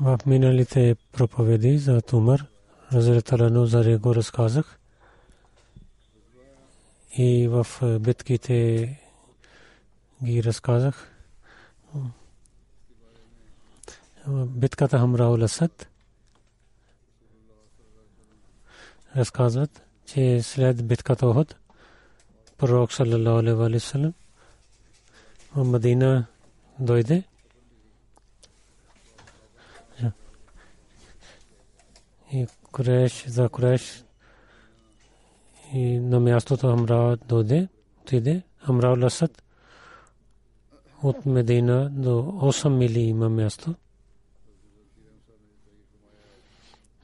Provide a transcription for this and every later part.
В миналите проповеди за Тумър, Разреталано за него разказах. И в битките ги разказах. Битката Хамраул Асад разказват, че след битката Охот, пророк саллалаху алейхи и Куреш, за Куреш. И на мястото Амра дойде, отиде, Амра Ласад от Медина до 8 мили има място.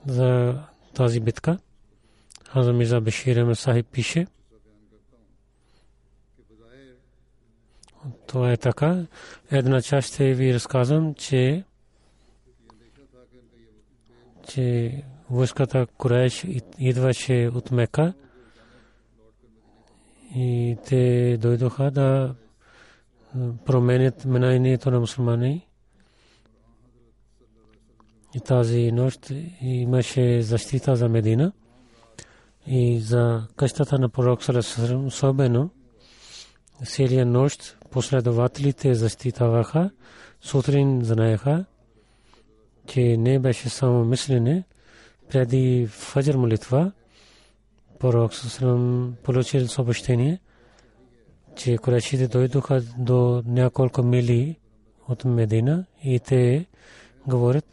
За тази битка. Хазам Мирза Сахиб пише, това е така. Една част ще ви разказвам, че че войската Куреш идваше от Мека и те дойдоха да променят мнението на мусулмани. И тази нощ имаше защита за Медина и за къщата на пророк Салесалам особено целия нощ последователите защитаваха, сутрин знаеха, че не беше само мислене, преди фаджр молитва, пророк Салесалам получил съобщение, че курашите дойдоха до няколко мили от Медина и те говорят,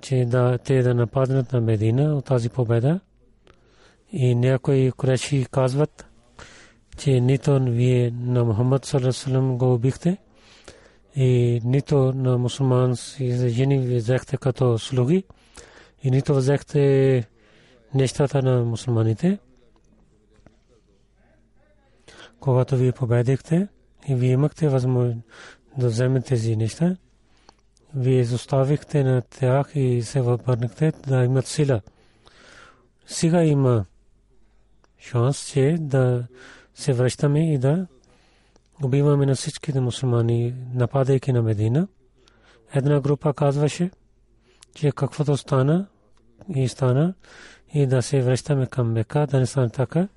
че да, те да нападнат на Медина от тази победа. И някои кураши казват, че нито вие на Мухаммад саллалаху го убихте и нито на мусулмански жени ви взехте като слуги и нито взехте нещата на мусулманите. Когато вие победихте и вие имахте възможност да вземете тези неща, вие изоставихте на тях и се въпърнахте да имат сила. Сега има шанс, че да се връщаме и да убиваме на всичките мусулмани, нападайки на Медина. Една група казваше, че каквото стана и стана и да се връщаме към Мека, да не стане така,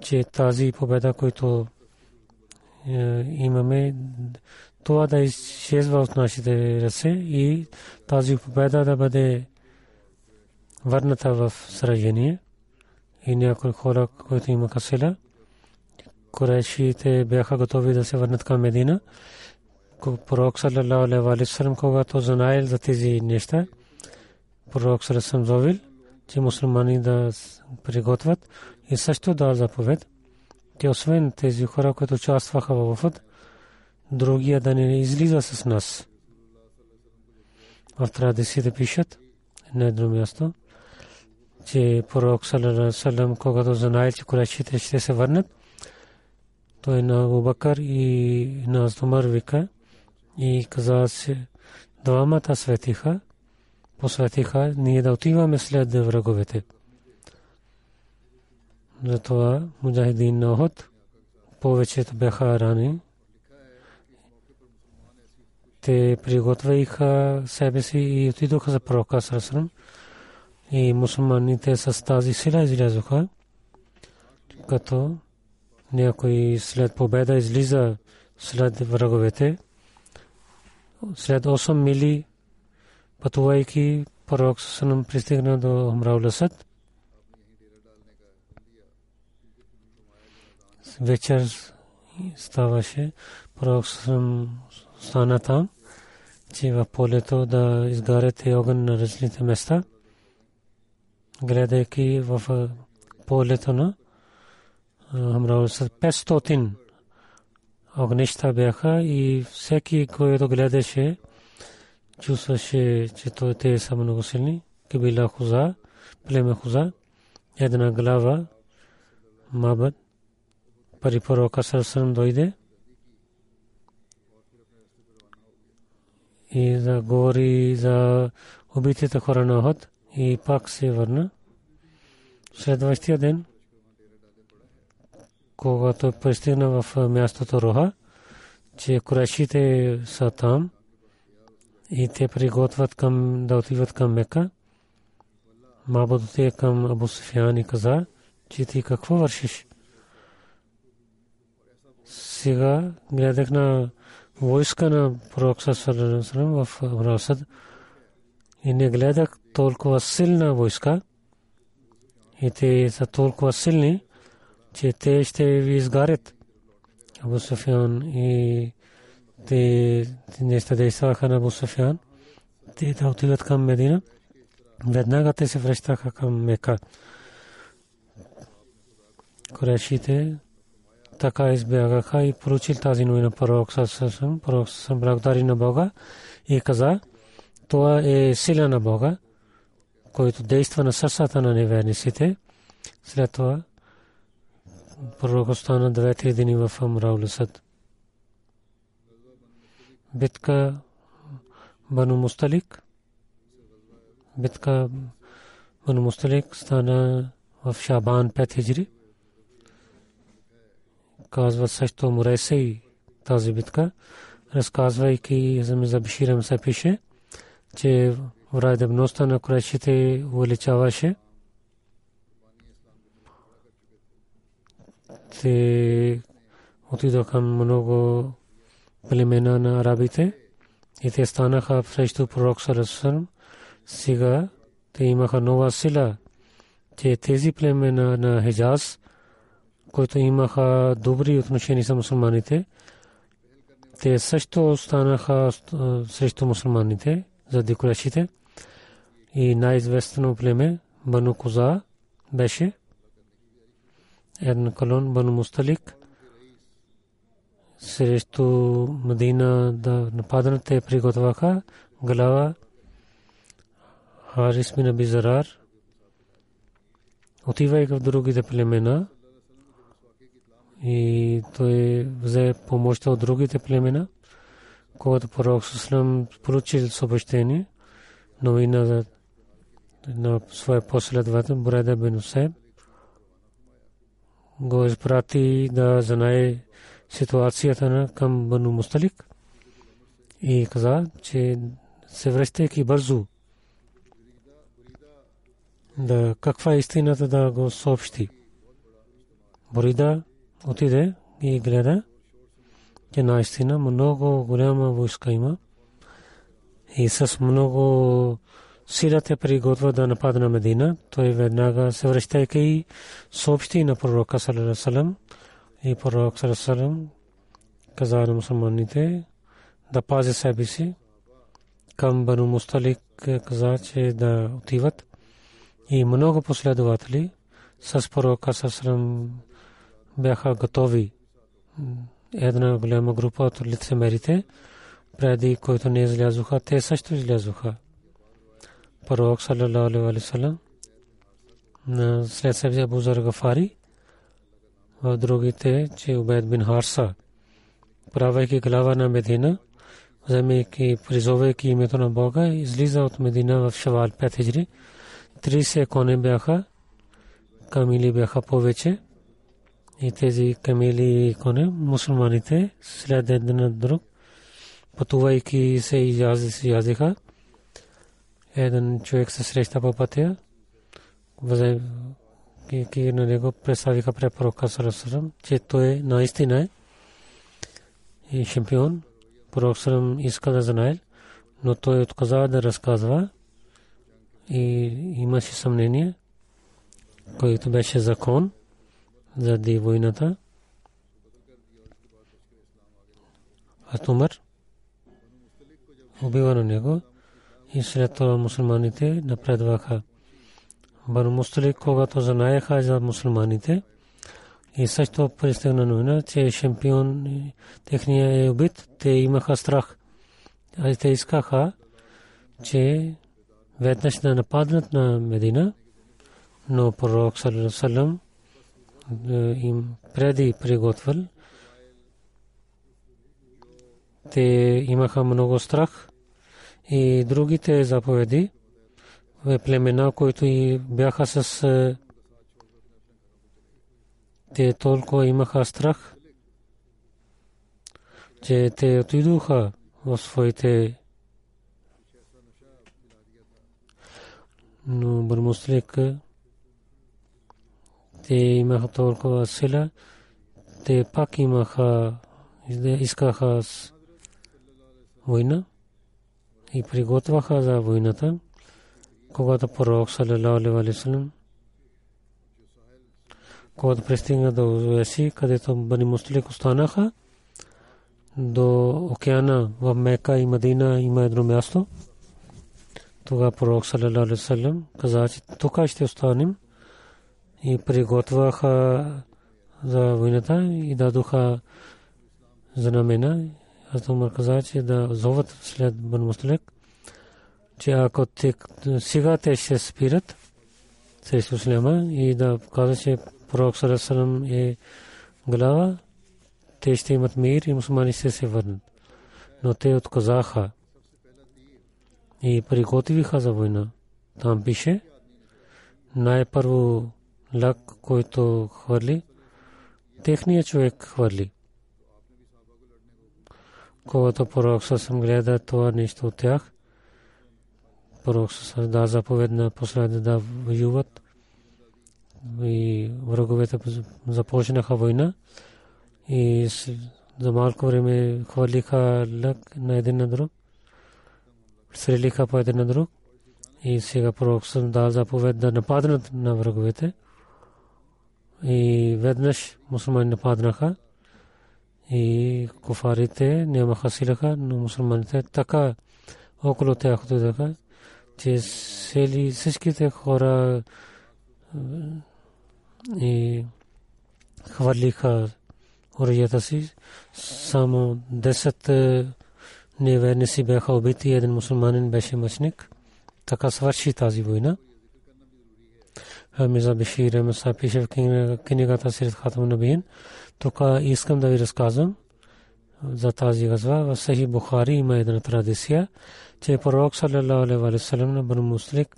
че тази победа, която имаме, това да изчезва от нашите ръце и тази победа да бъде върната в сражение и някои хора, които имаха сила. Курешите бяха готови да се върнат към Медина. Пророк саллалаху пророк саллалаху зовил, че мусулмани да приготвят и също дал заповед, че освен тези хора, които участваха в Уфът, другия да не излиза с нас. В традициите пишат на едно място, че пророк саллалаху когато знаел, че курашите ще се върнат, той на Абубакър и на Зумар вика и каза се двамата светиха посветиха ние да отиваме след враговете. Затова муджахидин на Охот повечето бяха рани. Те приготвиха себе си и отидоха за пророка Сарасрам. И мусулманите с тази сила излязоха, като някой след победа излиза след враговете. След 8 мили пътувайки пророк Сасанам пристигна до Умрауласад. Вечер ставаше, пророк Сасанам стана там, че в полето да изгаряте огън на различните места, гледайки в полето на Умрауласад 500 огнища бяха и всеки, който гледаше, чувстваше, че той те са много силни. Кабила Хуза, племе Хуза, една глава, Мабад, пари пророка Сарсърм дойде и да говори за убитите хора на Охот и пак се върна. Следващия ден, когато пристигна в мястото Роха, че курешите са там, и те приготвят към да отиват към Мека. Мабуд отиде към Абу Суфиян и каза, че ти какво вършиш? Сега гледах на войска на пророк в Амрасад и не гледах толкова силна войска и те са толкова силни, че те ще ви изгарят. Абу Суфиян и те неща действаха на Бусафян. Те да отидат към Медина. Веднага те се връщаха към Мека. Корешите така избягаха и поручил тази новина пророк Сасасам. Пророк Сасасам благодари на Бога и каза, това е сила на Бога, който действа на сърцата на неверниците. След това пророк остана две-три дни в Амраулисът битка Бану Мусталик. Битка Бану Мусталик стана в Шабан 5 хиджри. Казва също Муресей тази битка, разказвайки за Биширам се пише, че враждебността на курешите увеличаваше. Те отидоха много племена на арабите и те станаха срещу пророк Сарасърм. Сега те имаха нова сила, че тези племена на Хеджаз, които имаха добри отношения с мусулманите, те също станаха срещу мусулманите, за декорашите. И най-известно племе Бану Куза беше един колон Бану Мусталик – срещу Мадина да нападнат те приготвяха глава Харис бин Аби Зарар в другите племена и той взе помощта от другите племена, когато пророк Суслам поручил съобщение, новина за на своя последовател Буреда бин Усейб го изпрати да знае ситуацията на към Бану Мусталик и каза, че се връщайки бързо да каква е истината да го съобщи. Борида отиде и гледа, че наистина много голяма войска има и с много сила те приготвя да нападне на Медина. Той веднага се връщайки и съобщи на пророка Салалалалалам, и пророк Сарасалам каза на мусулманите да пази себе си. Към Бану Мусталик каза, че да отиват. И много последователи с пророка Сарасалам бяха готови. Една голяма група от лицемерите, преди които не излязоха, те също излязоха. Пророк саллалаху алейхи ва саллям след себе Абу Зар Гафари в другите, че Убед бин Харса, правейки глава на Медина, вземайки, призовайки името на Бога, излиза от Медина в Шавал 5 хиджри. 30 коне бяха, камили бяха повече. И тези камили и коне, мусулманите, след един на друг, пътувайки се язиха. Един човек се среща по пътя, ки на него представиха препорока Сарасарам, че той наистина е шампион. Пророк Сарам иска да знае, но той отказа да разказва и имаше съмнение, който беше закон заради войната. Атумър убива на него и след това мусулманите напредваха. Бану Мусталик, когато знаеха за мусулманите, и също пристигна новина, че шампион техния е убит, те имаха страх. А те искаха, че веднъж да нападнат на Медина, но пророк Салам им преди приготвил. Те имаха много страх и другите заповеди племена, които и бяха с те толкова имаха страх, че те отидоха в своите но Бърмуслик те имаха толкова сила, те пак имаха, искаха война и приготвяха за войната когато пророк саллалаху алейхи ва саллям когато пристигна до Уеси, където Бани Мусталик останаха, до океана в Мека и Мадина има едно място. Тогава пророк саллалаху алейхи ва саллям каза, че тук ще останем и приготвяха за войната и дадоха знамена. Аз Умар каза, че да зоват след Бан Мусталик че ако те сега те ще спират срещу Исляма и да казва, че пророк Сарасалам е глава, те ще имат мир и мусулмани ще се върнат. Но те отказаха и приготвиха за война. Там пише, най-първо лак, който хвърли, техният човек хвърли. Когато пророк Сарасалам гледа това нещо от тях, пророк да заповед на последните да воюват. И враговете започнаха война. И за малко време хвърлиха лък на един на друг, стрелиха по един на друг. И сега пророк съм дал заповед да нападнат на враговете. И веднъж мусулмани нападнаха. И куфарите нямаха силаха, но мусулманите така около тях отидаха че сели всичките хора и хвърлиха оръжията си. Само 10 неверни си бяха убити един мусулманин беше мъчник. Така свърши тази война. Миза Бешир Маса пише в книгата Сирит Хатам Набиин. Тук искам да ви разказвам за тази газва. В Сахи Бухари има една традиция – че пророк саллалаху на Муслик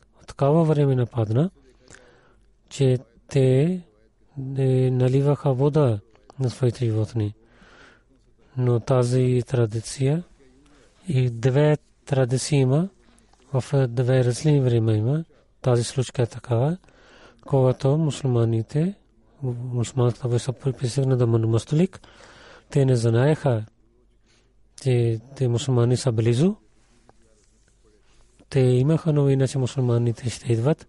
на животни. Но тази традиция и две традиции време. Тази случка е такава, когато мусулманите, мусулманската войска присъгна да Мусталик, те не знаеха, че те мусулмани са близо те имаха новина, че мусулманите ще идват.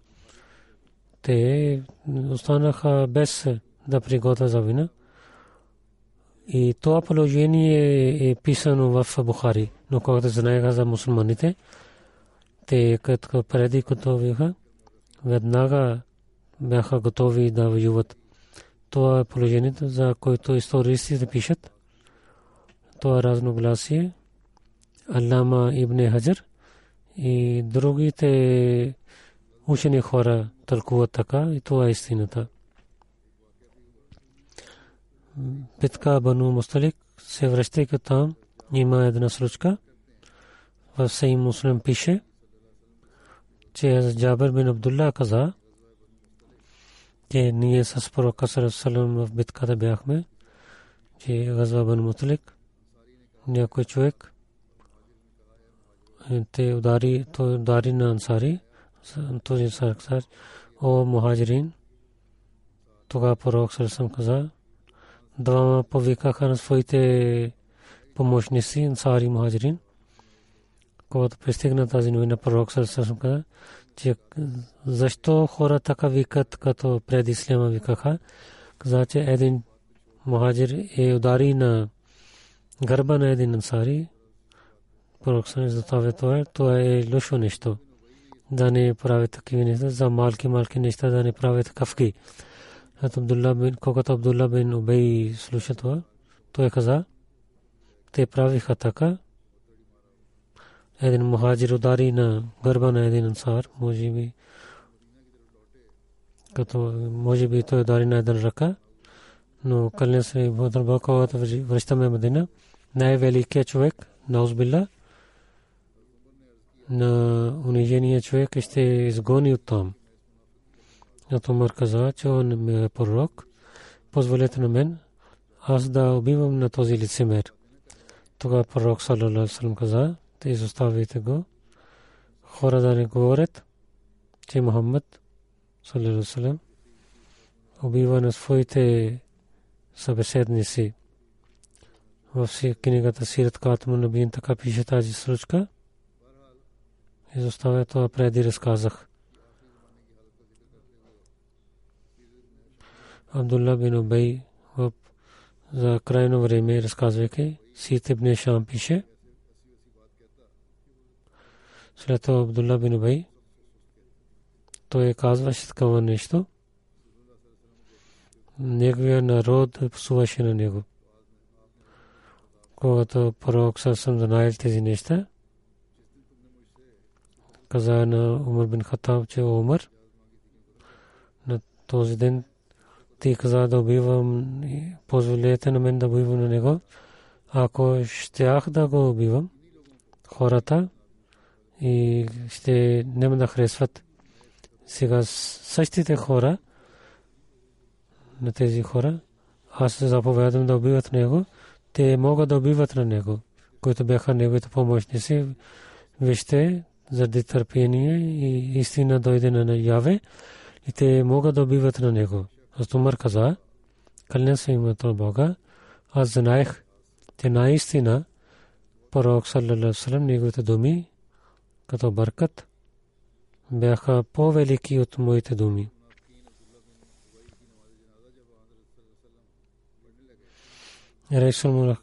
Те останаха без да приготвят за вина. И това положение е писано в Бухари. Но когато знаеха за мусулманите, те като преди готовиха, веднага бяха готови да воюват. Това е положението, за което истористите пишат. Това е разногласие. Аллама Ибн Хаджар и другите учени хора тълкуват така и това е истината. Битка Бану Мусталик се връщайка там, има една случка. в Сей Муслим пише, че Джабер бин Абдулла каза, че ние с пророка Салам в битката бяхме, че Газва бен Мутлик, някой човек, те удари, той удари на ансари, този сарксар, о мухаджирин, тогава пророк Салам каза, двама повикаха на своите помощници, ансари мухаджирин, когато пристигна тази новина, пророк Салам каза, че защо хора така викат, като пред исляма викаха, каза, че един мухаджир е удари на гърба на един ансари, пророк Салам затова това, това е лошо нещо. Да не прави такива неща, за малки малки неща да не прави бин, когато Абдулла бин Убей слуша това, той каза, те правиха така, един мухаджир удари на гърба на един ансар, може би, като може би той удари на един ръка, но кълня се Бог, когато връщаме Медина, най-великият човек, Наузбилла, на унижения човек ще изгони от там. Ато Умар каза, че он е пророк, позволете на мен, аз да убивам на този лицемер. Тогава пророк саллалаху каза, те изоставите го. Хора да не говорят, че Мухаммад саллалаху убива на своите събеседници. В книгата Сират Катму Набин така пише тази случка. Изоставя това преди разказах. Абдулла бин Убей за крайно време разказвайки, Сит ибн Шам пише, след това Абдулла бин Убей, той казваше такова нещо. Неговия народ псуваше на него. Когато пророк съм знаел тези неща, каза на Умар бин Хатаб, че Умар на този ден ти каза да убивам, позволете на мен да убивам на него. Ако щях да го убивам, хората и ще няма да харесват. Сега същите хора, на тези хора, аз се заповядам да убиват него, те могат да убиват на него, които бяха неговите помощници. Вижте, заради търпение и истина дойде на яве и те могат да убиват на него. Аз Умар каза, кълня се името Бога, аз знаех, че наистина пророк думи като бъркат бяха по-велики от моите думи. Мулах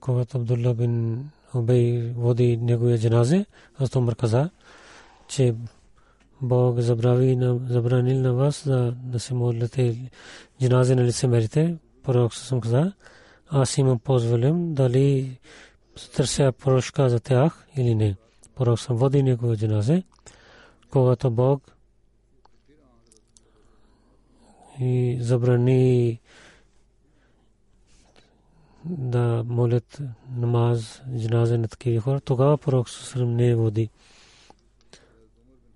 когато Абдулла бин Убей води неговия джаназе, аз Умар каза, че Бог забрави на, забранил на вас да, да се молите джаназе на лицемерите. Пророк съм каза, аз имам позволям дали търся прошка за тях или не. Пророк съм води неговия джаназе, когато Бог и забрани да молят намаз, джаназе на такива хора, тогава пророк Сусрам не води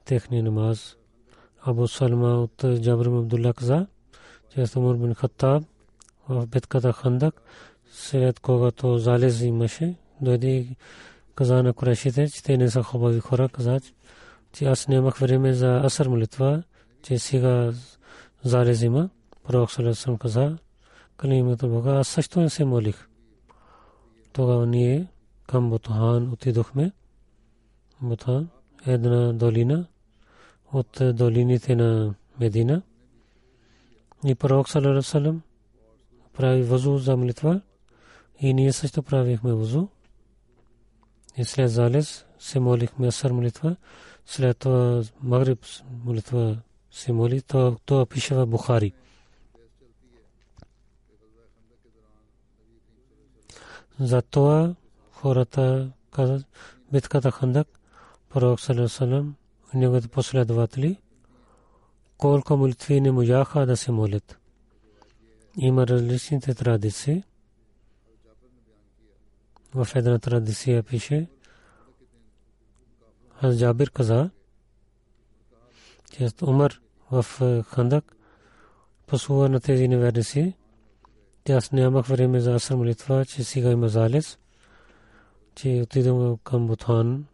техния намаз. Абу Салма от Джабрим Абдулла каза, че Умар бин Хаттаб в битката Хандак, след когато залез имаше, дойде каза на Курешите, че те не са хубави хора, каза, че аз нямах време за асър молитва, че сега залез има. Пророк Салесъм каза, към името Бога, аз също не се молих. Тогава ние към Бутхан отидохме. Бутхан, една долина от долините на Медина. И пророк Салесалем прави възу за молитва. И ние също правихме възу. И след залез се молихме асър молитва. След това Магриб молитва се моли. Това пише в Бухари. Затова хората казват битката Хандак, пророк Салесалем и неговите последователи, колко молитви не можаха да се молят. Има различните традиции. В една традиция пише, аз Джабир каза, че Умар в Хандак пасува на тези неверници. Аз нямах време за асър молитва, че сега има залез, че отидем към Бутхан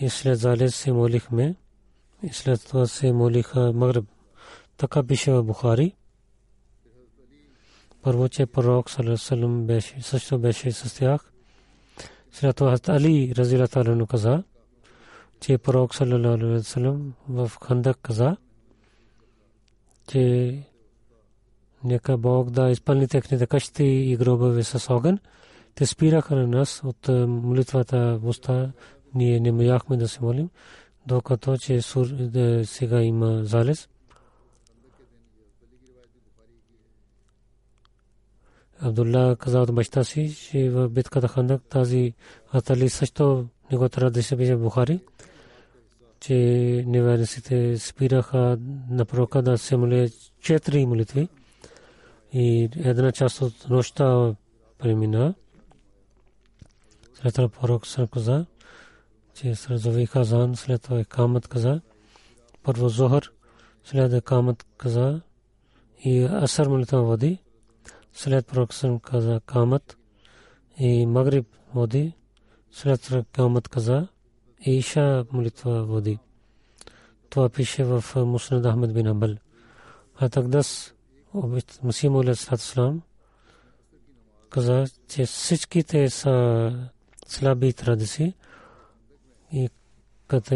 и след залез се молихме и след това се молиха Магреб. Така пише в Бухари. Първо, че пророк Салам беше, също беше с тях. След това Али Разилата каза, че пророк Салам в Хандак каза, че нека Бог да изпълни техните къщи и гробове с огън. Те спираха на нас от молитвата в уста. Ние не можахме да се молим, докато че сега има залез. Абдулла каза от баща си, че в битката Хандак тази Атали също него трябва да се беше Бухари, че неверниците спираха на пророка да се моли четири молитви и една част от нощта премина. След това пророк се каза, че сразови казан, след това камът каза, първо Зохър, след камът каза и Асар молитва води, след пророк се каза камът и Магриб води, след това камът каза и Иша молитва води. Това пише в Муснад Ахмед бин Амбал. А Тагдас Масим Алейхиссалам каза, че всичките са слаби традиции и като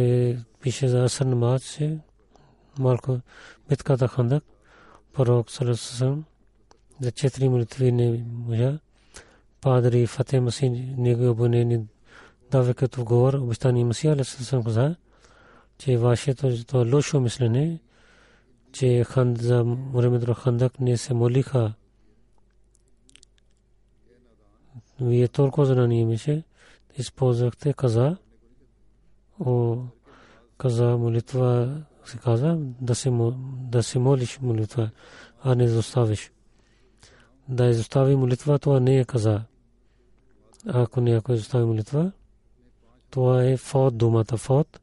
пише за Асар намаз, че малко битката Хандак, пророк Салесалам, за четири молитви не можа. Падри Фатeh Масih негово не дава като говор, обещание Масия Алейхиссалам каза, че вашето лошо мислене че ханд за времето хандак не се молиха. Вие толкова знание имаше, използвахте каза, о, каза молитва се каза, да се, молиш молитва, а не изоставиш. Да изостави молитва, това не е каза. Ако някой изостави молитва, това е фот думата фот.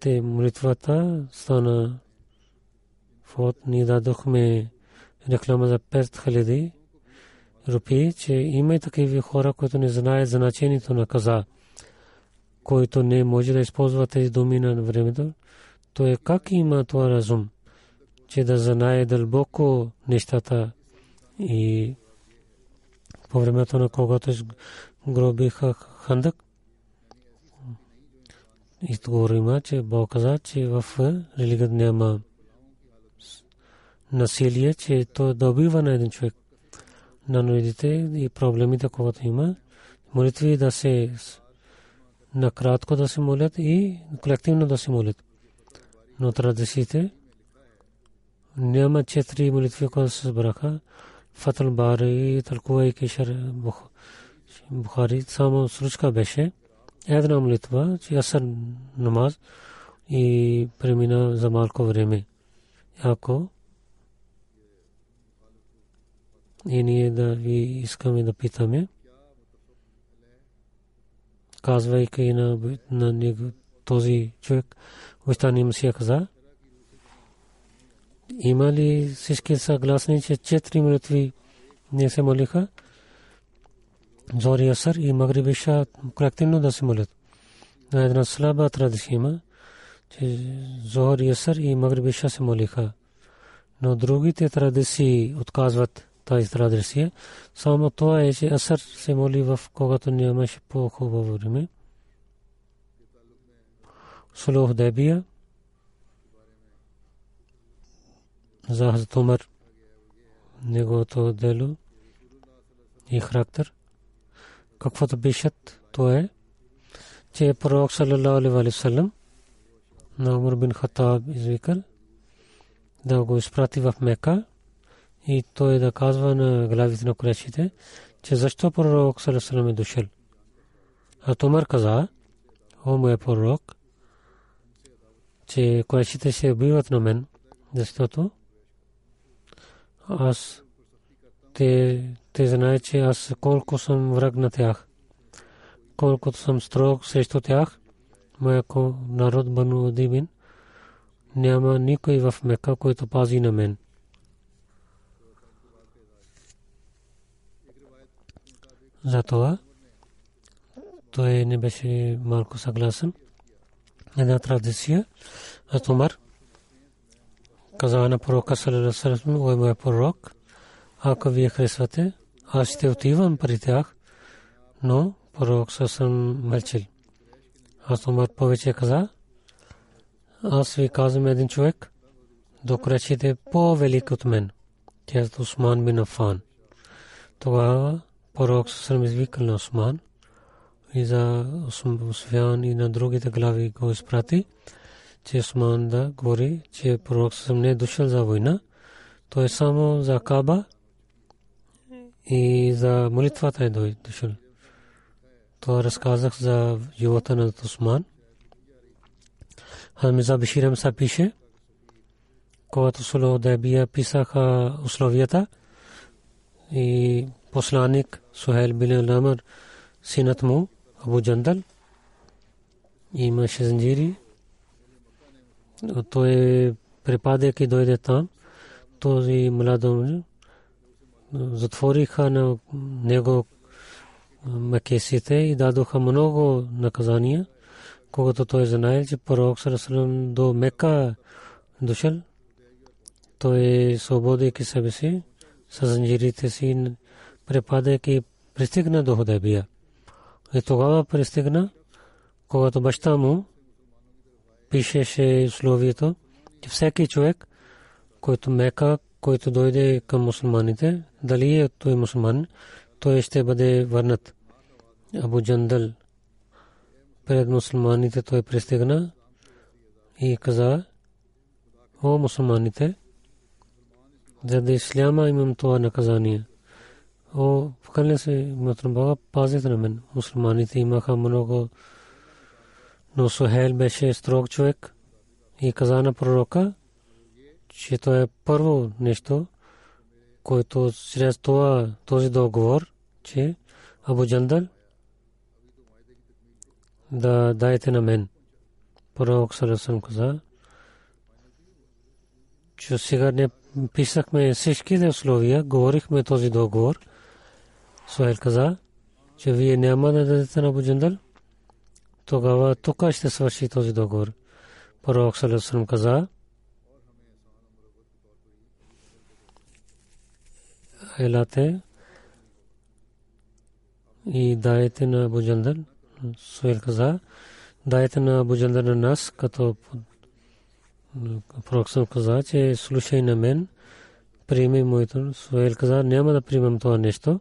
Те молитвата стана фот ни дадохме реклама за 5000 рупии, че има и такива хора, които не знаят значението на каза, който не може да използва тези думи на времето, то е как има това разум, че да знае дълбоко нещата и по времето на когато гробиха хандък, и говорим, че Бог каза, че в религията няма насилие, че то добива на един човек. На нуждите и проблемите, когато има, молитви да се накратко да се молят и колективно да се молят. Но традициите няма четири молитви, които се събраха. Фатал Бари, Талкува и Кишар Бухари, само случка беше. Една молитва, че асър намаз и премина за малко време. Ако и ние да ви искаме да питаме, казвайки на, на този човек, обещание Масия каза, има ли всички съгласни, че четири минути не се молиха? Зори Асър и Магриби Ша колективно да се молят. На една слаба традиция има, че Зори Асър и Магриби Ша се молиха. Но другите традиции отказват тази традиция. Само това е, че Асър се моли в когато нямаше по-хубаво време. Сулух Дебия за Хазрат Умар неговото дело и характер. Каквото пишат, то е, че пророк саллалаху алейхи ва саллям на Умар бин Хаттаб извикал да го изпрати в Мека и той да казва на главите на курешите, че защо пророк Салесалам е дошъл. А Томар каза, о мой пророк, че курешите се убиват на мен, защото аз те, те знаят, че аз колко съм враг на тях. колкото съм строг срещу тях, моя народ Бану Адибин, няма никой в Мека, който пази на мен. Затова той не беше малко съгласен. Една традиция. Аз каза на пророка Салаласалам, ой мой пророк, ако вие харесвате, аз ще отивам при тях, но пророк съм мълчил. Аз Умар повече каза, аз ви казвам един човек, докречите по-велик от мен. Тя е Усман бин Афан. Тогава пророк съм извикал на Усман и за Усман и на другите глави го изпрати, че Усман да говори, че пророк съм не е дошъл за война, той е само за Каба и за молитвата е дошъл. Това разказах за живота на Усман. Хамиза Биширам са пише, когато Суло Дебия писаха условията и посланник Сухел бин Ламар, синът му, Абу Джандал, имаше занджири. Той припадайки дойде там, този младо затвориха на него макесите и дадоха много наказания, когато той знае, че пророк Сарасалам до Мека дошъл, той свободейки себе си, с занжирите си, препадайки, пристигна до Худайбия. И тогава пристигна, когато баща му пишеше условието, че всеки човек, който Мека, който дойде към мусулманите, дали е той мусулман, той ще бъде върнат. Абу Джандал пред мусулманите той пристигна и каза, о мусулманите, за да исляма имам това наказание. О, вкърлен се, Матрам Бога, пазите на мен. Мусулманите имаха много, но Сухел беше строг човек и каза на пророка, че то е първо нещо, който чрез това, този договор, че Абу Джандал да дайте на мен. Пророк Сарасан каза, че сега не писахме всичките условия, говорихме този договор. Суел каза, че вие няма да дадете на Буджандал. Тогава тук ще свърши този договор. Пророк Сарасан каза, елате и дайте на Буджандал. Суел каза, дайте на Буджандър на нас, като Пророксъм каза, че слушай на мен, приеми моето. Суел каза, няма да приемам това нещо.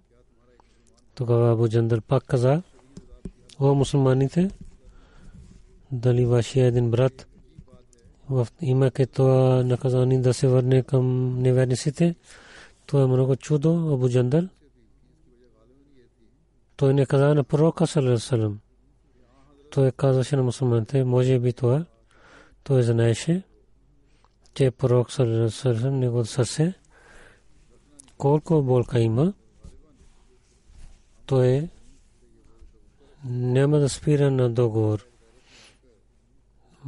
Тогава Буджандър пак каза, о мусулманите, дали вашия един брат в имаке това наказание да се върне към неверниците, това е много чудо, Абу Джандър. Той не каза на пророка Салам той казваше на мусулманите, може би това, той знаеше, че пророк Сърсърсърсърм него сърце, колко болка има, той няма да спира на договор.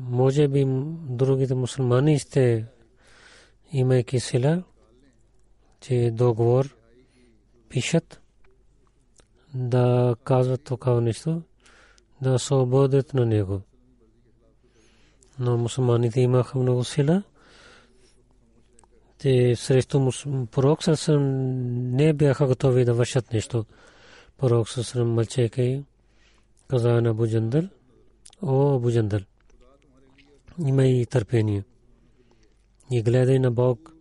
Може би другите мусулмани сте, имайки сила, че договор пишат, да казват такава нещо, да освободят на него. Но мусулманите имаха много сила. Те срещу пророк съм не бяха готови да вършат нещо. Пророк съм мълчейки каза на Абу о Абу има и търпение. И гледай на Бог,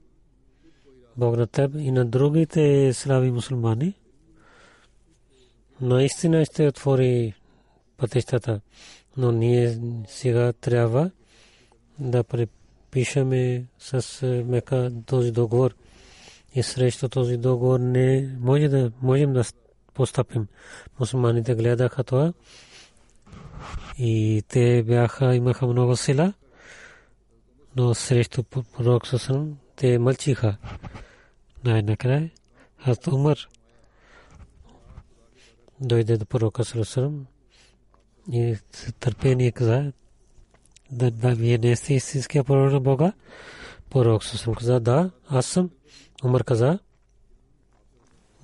Бог на теб и на другите слави мусулмани. Наистина ще отвори пътищата. Но ние сега трябва да препишеме с е, мека този договор. И срещу този договор не може да, можем да постъпим. Мусулманите гледаха това и те бяха, имаха много сила, но срещу пророк Сусан те мълчиха. Най-накрая, аз Умар дойде до пророка Сусан И търпение каза, да, да вие не сте истинския пророк на Бога. Пророк съм каза, да, аз съм. Умар каза,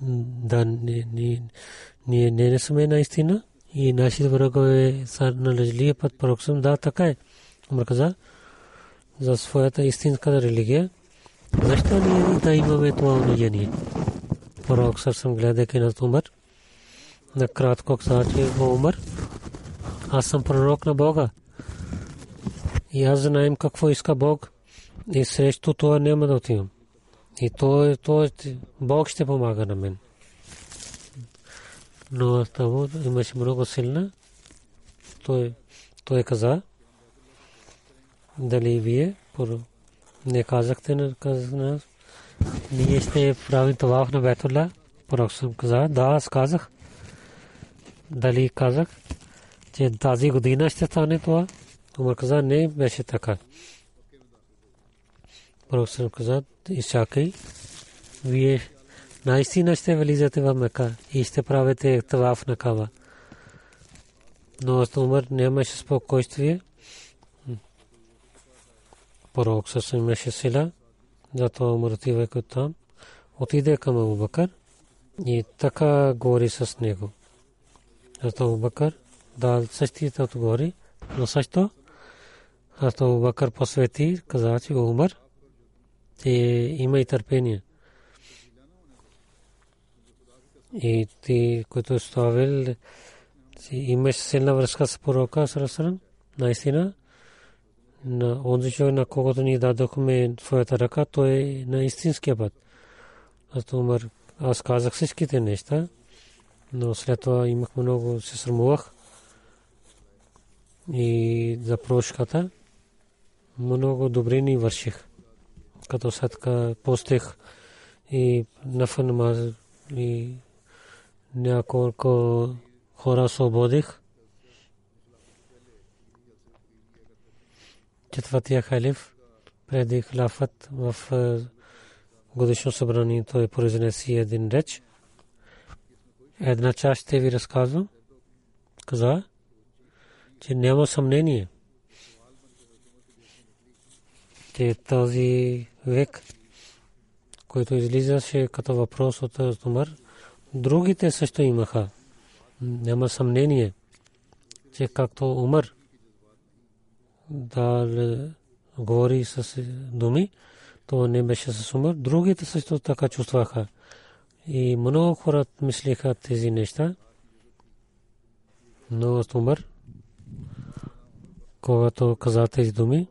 да, ние не, не, сме наистина и нашите врагове са на лъжлия път. Пророк да, така е. Умар каза, за своята истинска религия. Защо ние да имаме това унижение? Пророк съм гледайки на Умар. Накратко каза, че Умар, аз съм пророк на Бога. И аз знаем какво иска Бог. И срещу това няма да отивам. И то, то Бог ще помага на мен. Но това имаше много силна. Той, той каза, дали вие не казахте на ние ще правим това на Бетула. Пророк съм каза, да, аз казах. Дали казах, че тази година ще стане това. Умар каза, не беше така. Пророк съм каза, изчакай, вие наистина ще влизате в Мека и ще правите таваф на Кава. Но Умар нямаше спокойствие. Пророк също имаше сила, зато Умар отивайки там, отиде към Абу Бакър и така говори с него. Зато Абу Бакър дал същите отговори, но също Хазрат Абу Бакър посвети, каза, че Умар, че има и търпение. И ти, който е ставил, имаш силна връзка с пророка наистина, на онзи човек, на когото ни дадохме твоята ръка, той е на истинския път. Аз Умар, аз казах всичките неща, но след това имах много, се срамувах и за прошката много добре ни върших. Като садка постех и нафа намаз и няколко хора освободих. Четвъртия халиф преди хлафът в годишно събрание той произнеси един реч. Една част ще ви разказвам. Каза, че няма съмнение – че този век, който излизаше като въпрос от Умар, другите също имаха. Няма съмнение, че както Умар да говори с думи, то не беше с Умар. Другите също така чувстваха. И много хора мислиха тези неща. Но Умар, когато каза тези думи,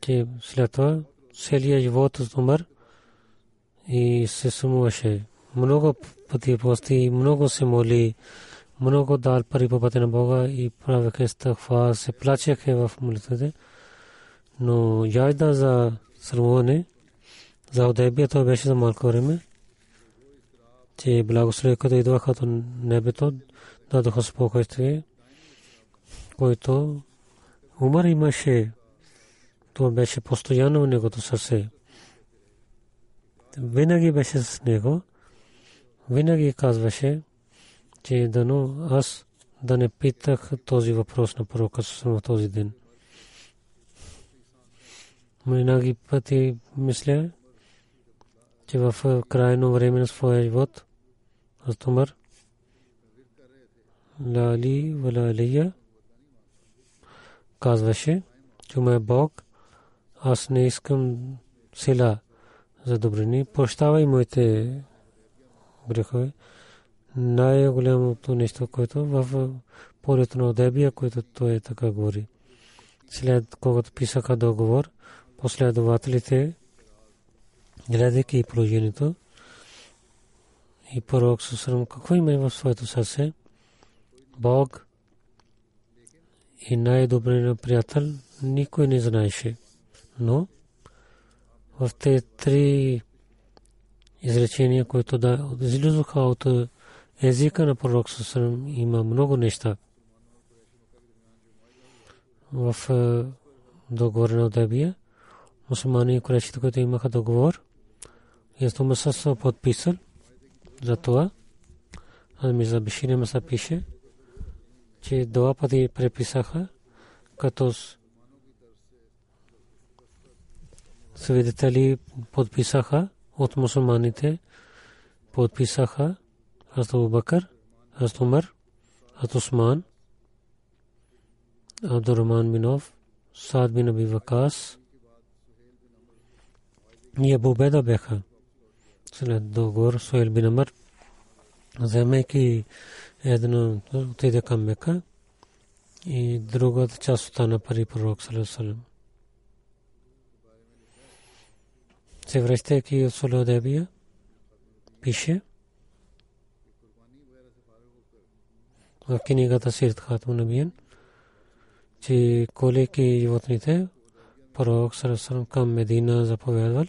че след това целият живот умър и се сумуваше. Много пъти пости, много се моли, много дал пари по пътя на Бога и правеха стъхва, се плачеха в молитвите. Но яйда за срамуване, за Одебия, той беше за малко време, че благослови, като идваха от небето, дадоха спокойствие, който умър имаше това беше постоянно в негото сърце. Винаги беше с него. Винаги казваше, че дано аз да не питах този въпрос на пророка в този ден. Винаги пъти мисля, че в крайно време на своя живот аз умър. Лали Валалия казваше, че ме Бог аз не искам сила за добрини. Прощавай моите грехове. Най-голямото нещо, което в полето на Одебия, което той е така говори. След когато писаха договор, последователите, гледайки положението, и пророк Сусрам, какво има в своето сърце? Бог и най-добрият приятел никой не знаеше но в тези три изречения, които да излизаха от езика на пророк Сусалам, има много неща. В е, договор на Дебия, мусулмани и куречите, които имаха договор, и това са подписал за това. Аз за Бешире Маса пише, че два пъти преписаха като свидетели подписаха от мусулманите подписаха Хазрат Бакър, Хазрат Умар, Хазрат Усман, Абдуррахман бин Auf, Саад бин Аби Вакас и Абу Беда бяха след договор Суел бин Амар, вземайки едно отиде към Мека и другата част остана пари пророк Салесалем. Се връщайки от Солодебия, пише в книгата Сирт Хатму Набиен, че колеки животните пророк Салесалем към Медина заповядвал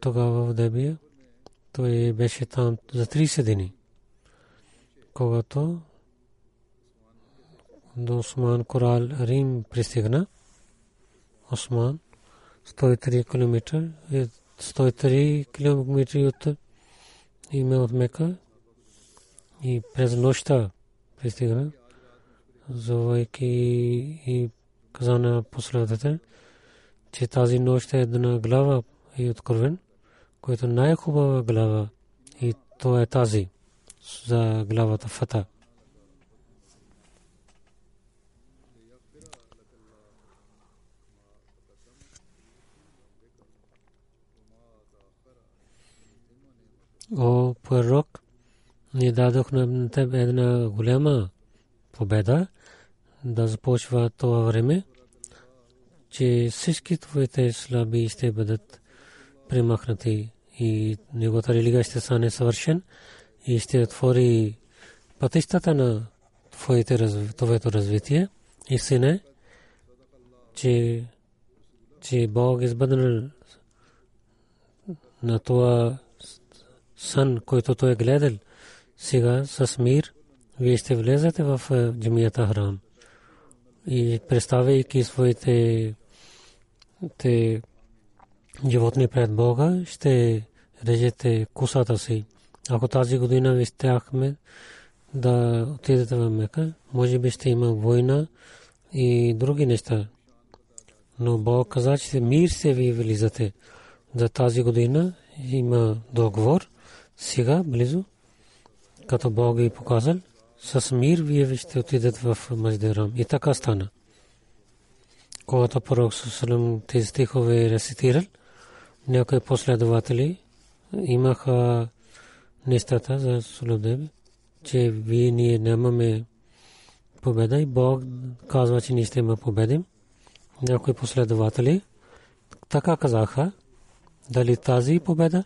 тогава в Дебия. Той беше там за 30 дни. Когато до Осман Корал Рим пристигна, Осман 103 км, 103 км от име от Мека и през нощта пристигна, зовайки и каза на последователите, че тази нощ е една глава и откровен което най-хубава глава и то е тази за главата Фата. О, пророк, ни дадох на теб една голяма победа да започва това време, че всички твоите слаби ще бъдат премахнати и неговата религия ще стане съвършен и ще отвори пътищата на твоето развитие. Истина че, че Бог е избъднал на това сън, който той е гледал. Сега с мир вие ще влезете в джамията Храм и представяйки своите те животни пред Бога, ще режете косата си. Ако тази година ви стяхме да отидете в Мека, може би ще има война и други неща. Но Бог каза, че мир се ви влизате. За тази година има договор. Сега, близо, като Бог ви показал, с мир вие ще отидете в Маздерам. И така стана. Когато пророк Сусалам тези стихове рецитирал, някои последователи имаха нещата за Сулудеб, че вие ние нямаме победа и Бог казва, че ние ще има победим. Някои последователи така казаха, дали тази победа,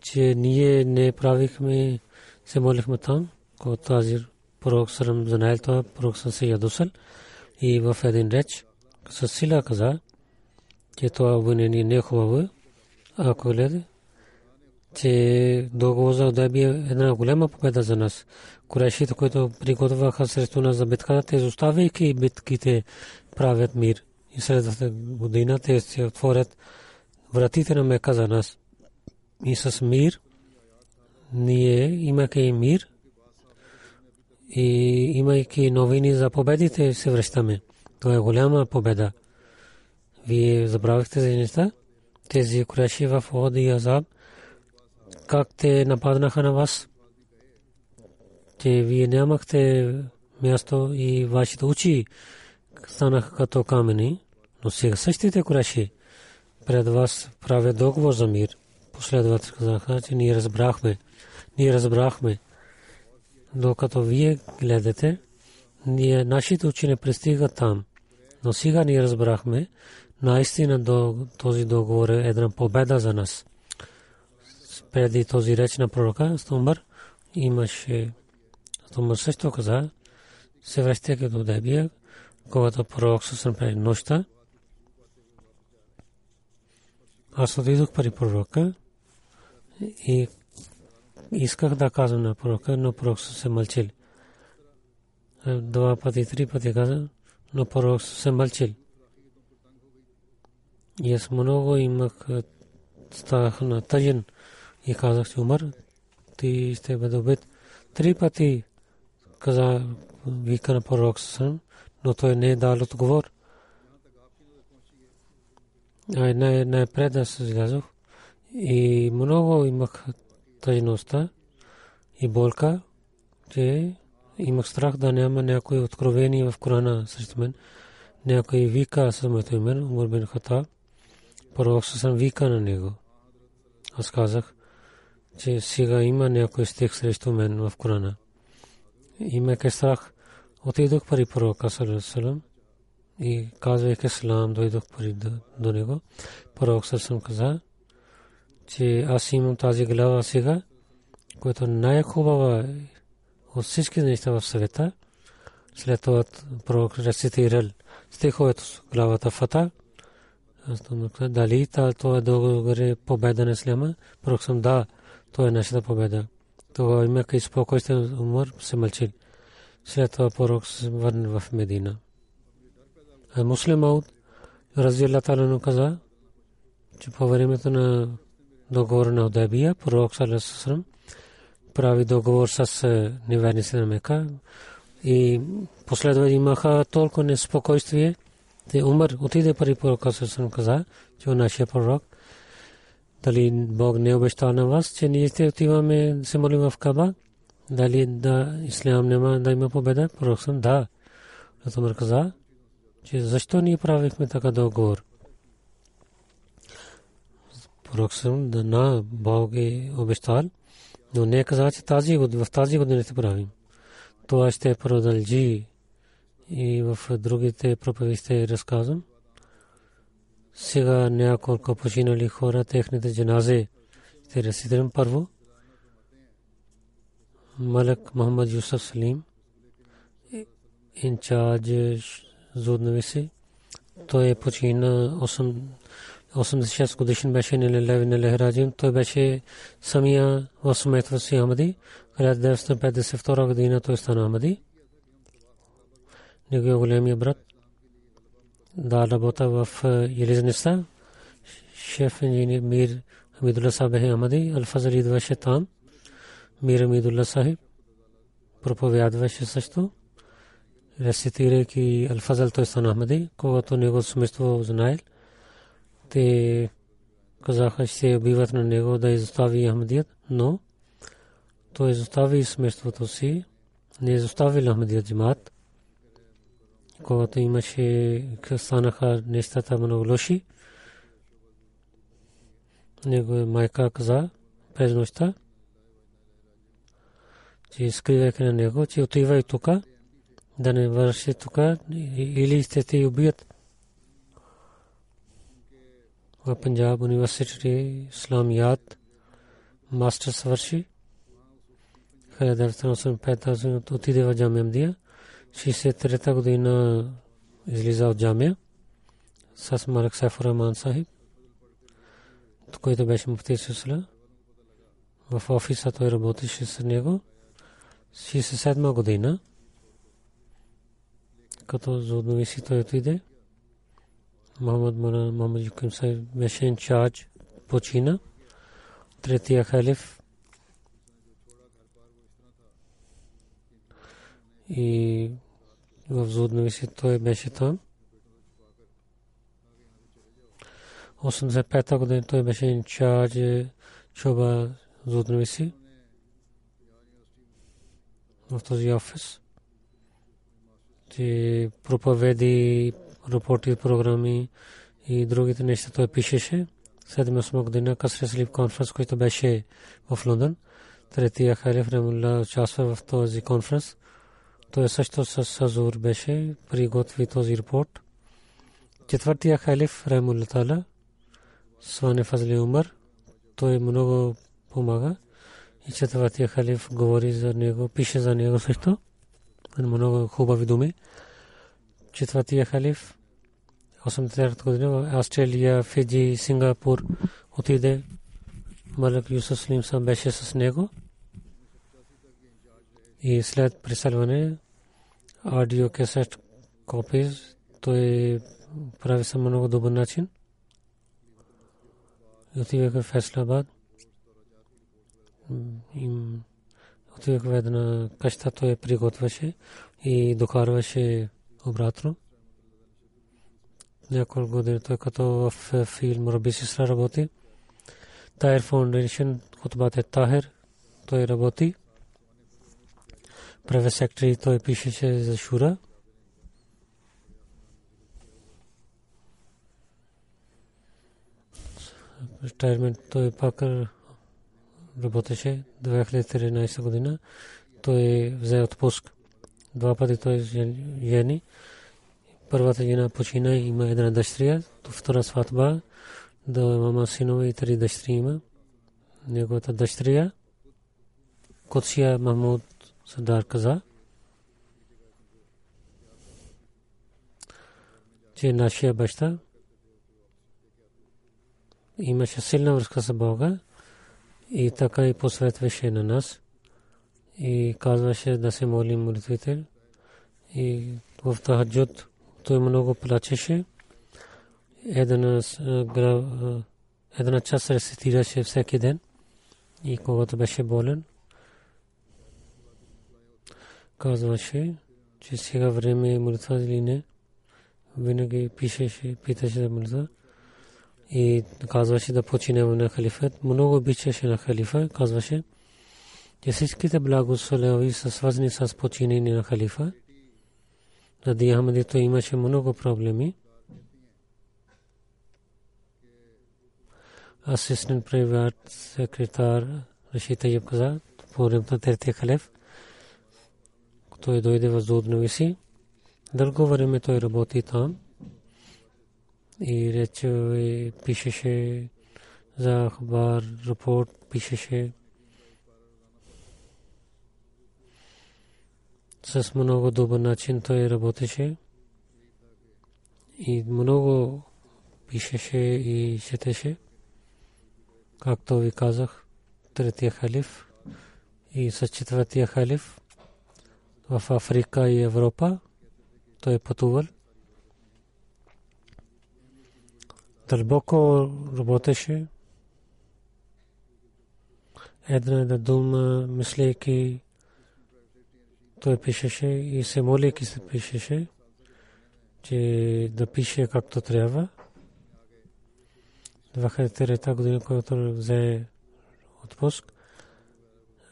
че ние не правихме, се молихме там, когато тази пророк Сарам знаел това, пророк се ядусал и в един реч с сила каза, че това обвинение не е хубаво. Ако гледа, че договор за Удаби е една голяма победа за нас. Корешите, които приготвяха срещу нас за битката, те изоставяйки битките, правят мир. И следващата година те се отворят вратите на Мека за нас. И с мир, ние имайки мир и имайки новини за победите, се връщаме. Това е голяма победа. Вие забравихте за неща? Тези куреши в Од и Азаб, как те нападнаха на вас, че вие нямахте място и вашите очи станаха като камени, но сега същите куреши пред вас правят договор за мир. Последовател казаха, че ние разбрахме, ние разбрахме. Докато вие гледате, ние нашите очи не пристигат там. Но сега ние разбрахме, наистина този договор е една победа за нас. Преди този реч на пророка Стомър имаше Стомър също каза, се връщайки до Дебия, когато пророк се прави нощта. Аз отидох при пророка и исках да казвам на пророка, но пророк се мълчил. Два пъти, три пъти каза, но пророк се мълчил. И аз много имах ставах на тъжен и казах, че Умар, ти ще бъде убит. Три пъти каза вика на пророк Сасрам, но той не е дал отговор. А не, не преда излязох и много имах тъжността и болка, че имах страх да няма някои откровения в Корана срещу мен. Някой вика с моето име, Умар бен Хатаб. Пророк съм вика на него. Аз казах, че сега има някой стих срещу мен в Корана. Имайки страх, отидох при пророка Салам и казвайки салам, дойдох при до него. Пророк съм каза, че аз имам тази глава сега, която най-хубава е от всички неща в света. След това пророк рецитирал стиховете с главата Фата. Дали това е победа на Исляма? Пророк съм да, това е нашата победа. Това имайки спокойствие умър се мълчи. След това пророк се върна в Медина. Муслим Ауд, рази Аллах Таala каза, че по времето на договор на Удайбия, пророк Салесасрам прави договор с е, неверниците на Мека и последва имаха толкова неспокойствие, те умър, отиде при пророка Салесасрам каза, че нашия пророк, дали Бог не обещава на вас, че ние ще отиваме се молим в Каба, дали да ислям няма да има победа, пророк съм да. Умър каза, че защо ние правихме така договор пророк съм да на Бог е обещал, но не каза, че тази година, в тази година ще правим. Това ще продължи и в другите проповеди ще разказвам. Сега няколко починали хора, техните джаназе ще разсидрим първо. Малък Мохаммад Юсуф Салим, инчарж Зуднависи, той почина 8 86 годишен беше на Леви на Лехраджим. Той беше самия в Суметва си Амади. 1952 година той стана Амади. Неговия големия брат да работа в Елизница. Шеф инженер Мир Хамидулла Сахиб е Амади. Алфазър идваше там. Мир Хамидулла Сахиб проповядваше също. Рецитирайки Алфазъл той стана Амади, когато него семейство знаел те казаха, че се убиват на него да изостави Ахмадият, но той изостави смъртството си, не изостави Ахмадият джимат. Когато имаше, станаха нещата много лоши, него майка каза през нощта, че скривайки на него, че отивай тук, да не върши тук или ще те убият в Пенджаб университет Исламият мастер свърши. 1985 отиде в Джамия Мдия. 63-та година излиза от Джамия с Малак Сайфур Рахман Сахиб, който беше муфти Сусла. В офиса той работеше с него. 67 година, като зудновиси той отиде. Мохаммад Мона Мохаммад Юким Сайф беше инчарж почина. Третия халиф и в Зуднови си той беше там. 85-та година той беше инчарж чоба Зуднови си в този офис. Ти проповеди репорти програми и другите неща той пишеше. 7-8 година Касре Слип конференс, който беше в Лондон. Третия халиф Ремулла участва в този конференс. Той също с Сазур беше приготви този репорт. Четвъртия халиф Ремулла Тала Сване Фазли Умар. Той много помага. И четвъртия халиф говори за него, пише за него също. Много хубави думи. Четвъртия халиф 80 година Австралия, Фиджи, Сингапур отиде. Малък Юсуф Слим сам беше с него. И след преселване аудио кесет копиз той прави съм много добър начин. И отиваха в Феслабад. отивах в една къща, той приготвяше и докарваше обратно. Няколко години той като в филм Раби Сестра работи. Тайр Фаундейшн, Хутбат е Тахер, той работи. Превес сектори той пишеше за Шура. Retirement той пак работеше 2013 година. Той взе отпуск. Два пъти той жени. Първата жена почина има една дъщеря. Втора сватба. Да мама синове и три дъщери има. Неговата дъщеря. Котсия Махмуд Садар каза. че нашия баща имаше силна връзка с Бога и така и посветваше на нас и казваше да се молим молитвите. И в Тахаджуд той много плачеше. Една, една част рецитираше всеки ден. И когато беше болен казваше че сега време е молитва или не. Винаги пишеше, питаше за молитва. И казваше да почине на халифът. Много обичаше на халифа, казваше, че всичките благослови са свързани с починение на халифа. Ради Ахмади то имаше много проблеми. Асистент приват секретар Рашид Таyyab каза, по времето третия халиф, той дойде в Зуднови си. Дълго време той работи там и рече пишеше за хабар, рапорт пишеше с много добър начин той работеше и много пишеше и четеше, както ви казах, третия халиф и с четвъртия халиф в Африка и Европа той е пътувал. Дълбоко работеше. Една дума, мислейки, той пишеше и се молейки се пишеше, че да пише както трябва. 2003 година, когато взе отпуск,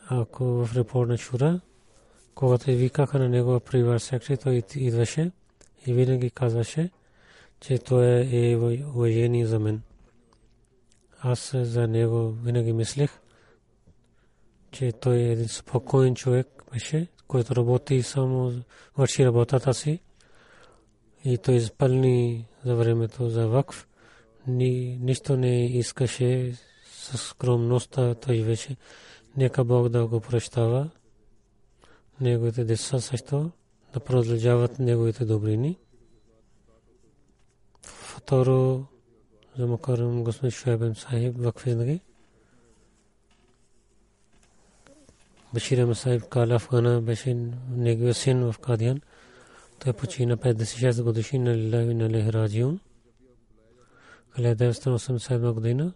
ако в репорт на Шура, когато викаха на негова привар секретар, той идваше и винаги казваше, че той е уважение за мен. Аз за него винаги мислех, че той е един спокоен човек беше, който работи само върши работата си и той изпълни за времето за вакф. Ни, нищо не искаше с скромността той беше. Нека Бог да го прощава неговите деца също да продължават неговите добрини. Второ, за Макарам господин Шуайбен Сахиб вакфизнаги. Башир Ахмед Сахиб Кала Афгана беше неговия син в Кадиян. Той почина 56 годишина Лилави на Лехраджиун. 1987 година.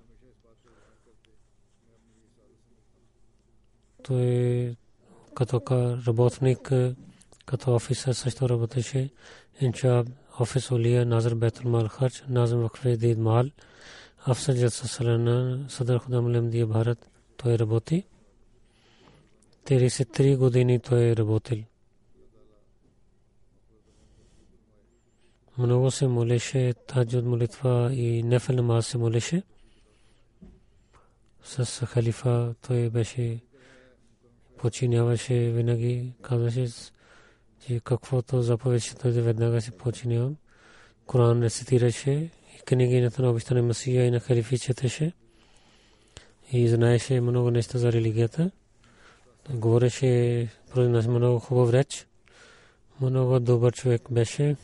Той като работник, като офисър също работеше. Инчаб офис Олия, Назар Бетул Мал Харч, Назам Вакфе Дид Мал, Афсар Jalsa Салана, Садар Худам Лемдия Бхарат, той работи. 33 години той е работил. Много се молеше, таджуд молитва и нефел намаз се молеше. С халифа той беше починяваше винаги, казваше, че каквото заповед ще той веднага се починявам. Коран рецитираше и книгината на обещане Масия и на халифи четеше и знаеше много неща за религията. Говореше, произнася много хубав реч. Много добър човек беше.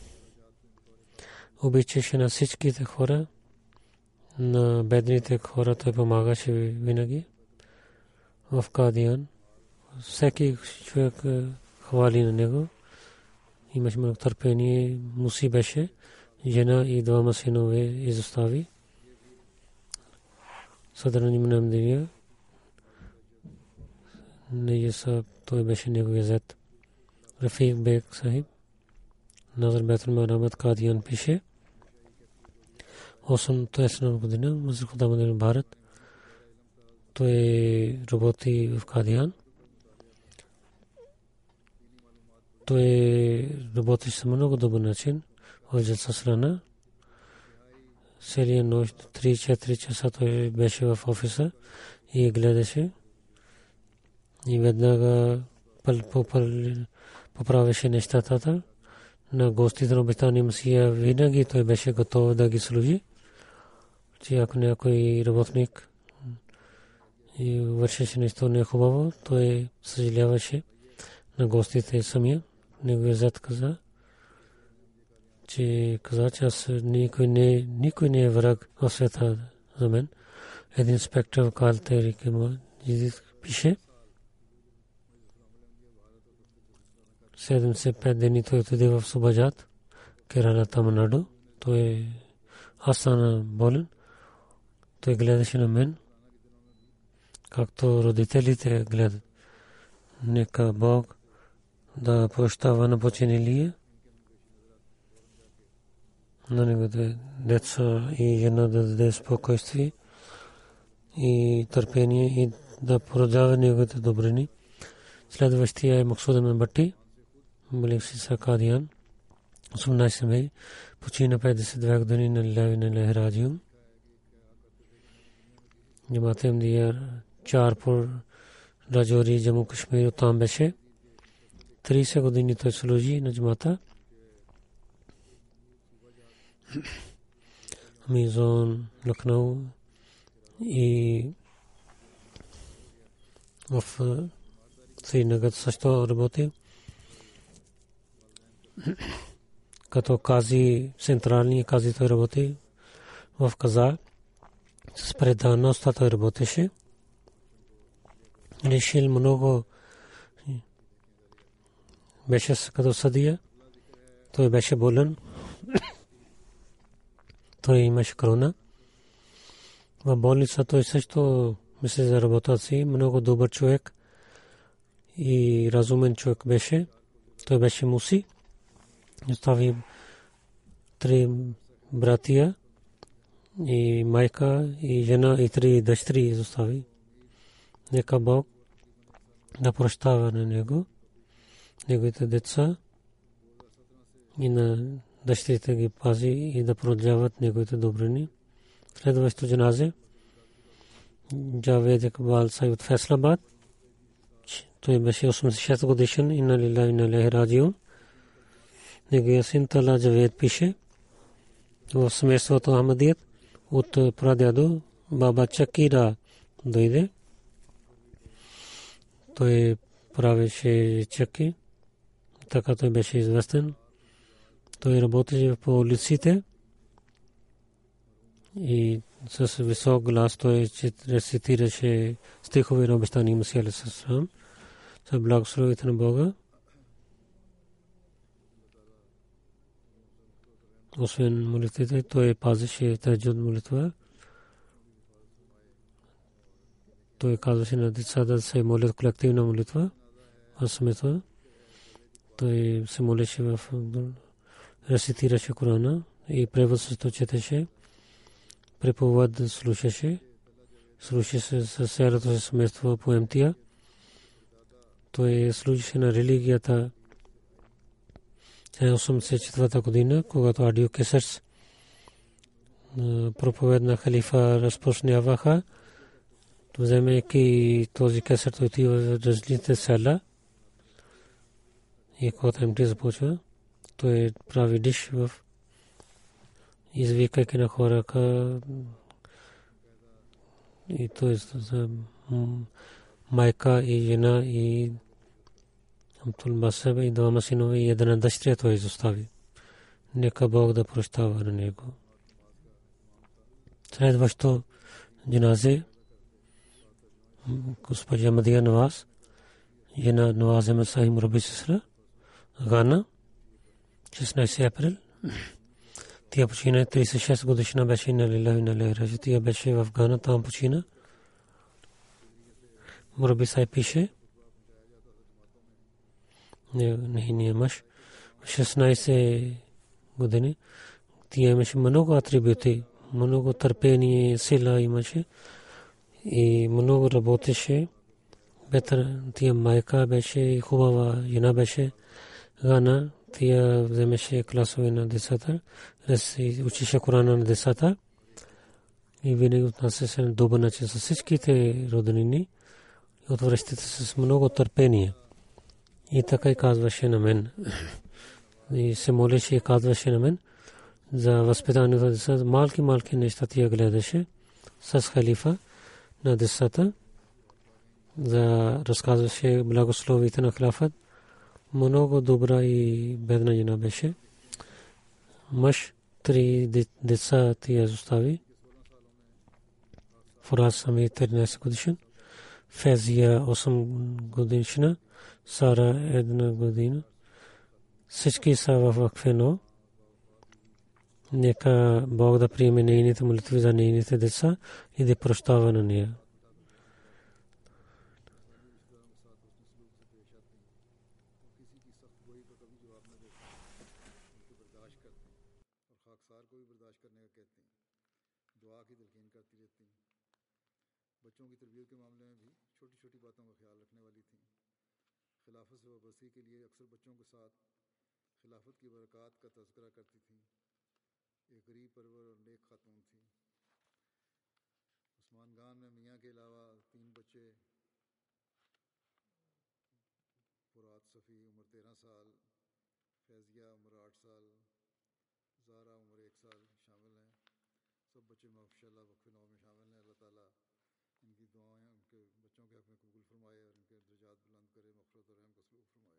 Обичаше на всичките хора, на бедните хора той помагаше винаги в Кадиян всеки човек хвали на него. Имаше много търпение, муси беше. Жена и двама синове изостави. Съдрани Мнамдия не са, той беше неговия зет. Рафик Бек Сахиб, Назар Бетъл Марамат Кадиян пише, 8 година, Мазир Худамадин Барат, той работи в Кадиян. Той работи с много добър начин в Джалса Срана. Целия нощ, 3-4 часа той беше в офиса и гледаше. И веднага поправеше нещата на гостите на обитания Масия. Винаги той беше готов да ги служи. Че ако някой работник и вършеше нещо не хубаво, той съжаляваше на гостите самия. Неговият зад каза, че каза, че аз никой не, никой не е враг в света за мен. Един спектър в Калтери пише, 75 дни той отиде в Субаджат, Керала, Таманадо. Той аз стана болен. Той гледаше на мен както родителите гледат. Нека Бог да прощава на починилия на неговите деца и една да даде спокойствие и търпение и да продава неговите добрини. Следващия е Максуда Мебати, Малик Сиса Кадиян, 18 мей, почина 52 години на Леви на Лехрадиум. Джаматем Дияр Чарпур, Раджори, Джаму Кашмир, там беше. 30 години той служи на джамата. Мизон, Лакнау и в Сринагър също работи. Като кази, централни кази той работи в Каза. С предаността той работеше решил много. Беше като съдия. Той беше болен. Той имаше корона. В болница той също мисли за работа си. Много добър човек и разумен човек беше. Той беше муси. Остави три братия и майка и жена и три дъщери изостави. Нека Бог да прощава на него, неговите деца и на дъщерите ги пази и да продължават неговите добрини. Следващо джаназе Джавед Екбал Сай от Феслабад. Той беше 86 годишен и на Лила и на Лехи Радио. Неговия син Тала Джавед пише в семейството Ахмадият от прадядо Баба Чакира дойде той правеше чеки, така той беше известен. Той работеше по улиците и с висок глас той рецитираше стихове на обещания Масия Алисасрам с благословите на Бога. Освен молитвите, той пазеше таджуд молитва. той казваше на децата да се молят колективна молитва в смето. Той се молеше в рецитираше Корана и превод също четеше. Преповод слушаше. Слушаше с цялото си семейство по МТА. Той служеше на религията 1984 година, когато Адио Кесърс проповед на халифа разпространяваха вземайки този кесет отива в различните села и когато МТ започва, той прави диш в извикайки на хора и той за майка и жена и Амтул Басаба и двама синове и една дъщеря той изостави. Нека Бог да прощава на него. Следващо джиназе госпожа Мадия Наваз, жена Наваз Ахмед Сахим Сесра, Гана, 16 април. Тя почина 36 годишна беше на Лилави на Лехраджи. Тя беше в Гана, там почина. Мураби Сай пише, нейния мъж. 16 години. Тя имаше много атрибути, много търпение, сила имаше и много работеше. Бетър, тия майка беше хубава жена беше. Гана, тя вземеше класове на децата, учише Корана на децата и винаги отнася се на добър начин с всичките роднини и отвръщате с много търпение. И така и казваше на мен. И се молеше и казваше на мен за възпитанието на децата. Малки, малки неща тя гледаше с халифа на децата. За разказваше благословите на халифът. Много добра и бедна жена беше. Мъж три деца тя остави. Фурас сами 13 годишен. Фезия 8 годишна. Сара една година. Всички са в Акфено. Нека Бог да приеме нейните молитви за нейните деца и да прощава на нея. کے علاوہ تین بچے، فرات صفی عمر تیرہ سال، فیضیہ عمر آٹھ سال زارا عمر ایک سال شامل ہیں۔ سب بچے ماشاء اللہ وقف نو میں شامل ہیں۔ اللہ تعالیٰ ان کی دعائیں، ان کے بچوں کے حق میں قبول فرمائے اور ان کے درجات بلند کرے مفرت اور رحم کا سلوک فرمائے۔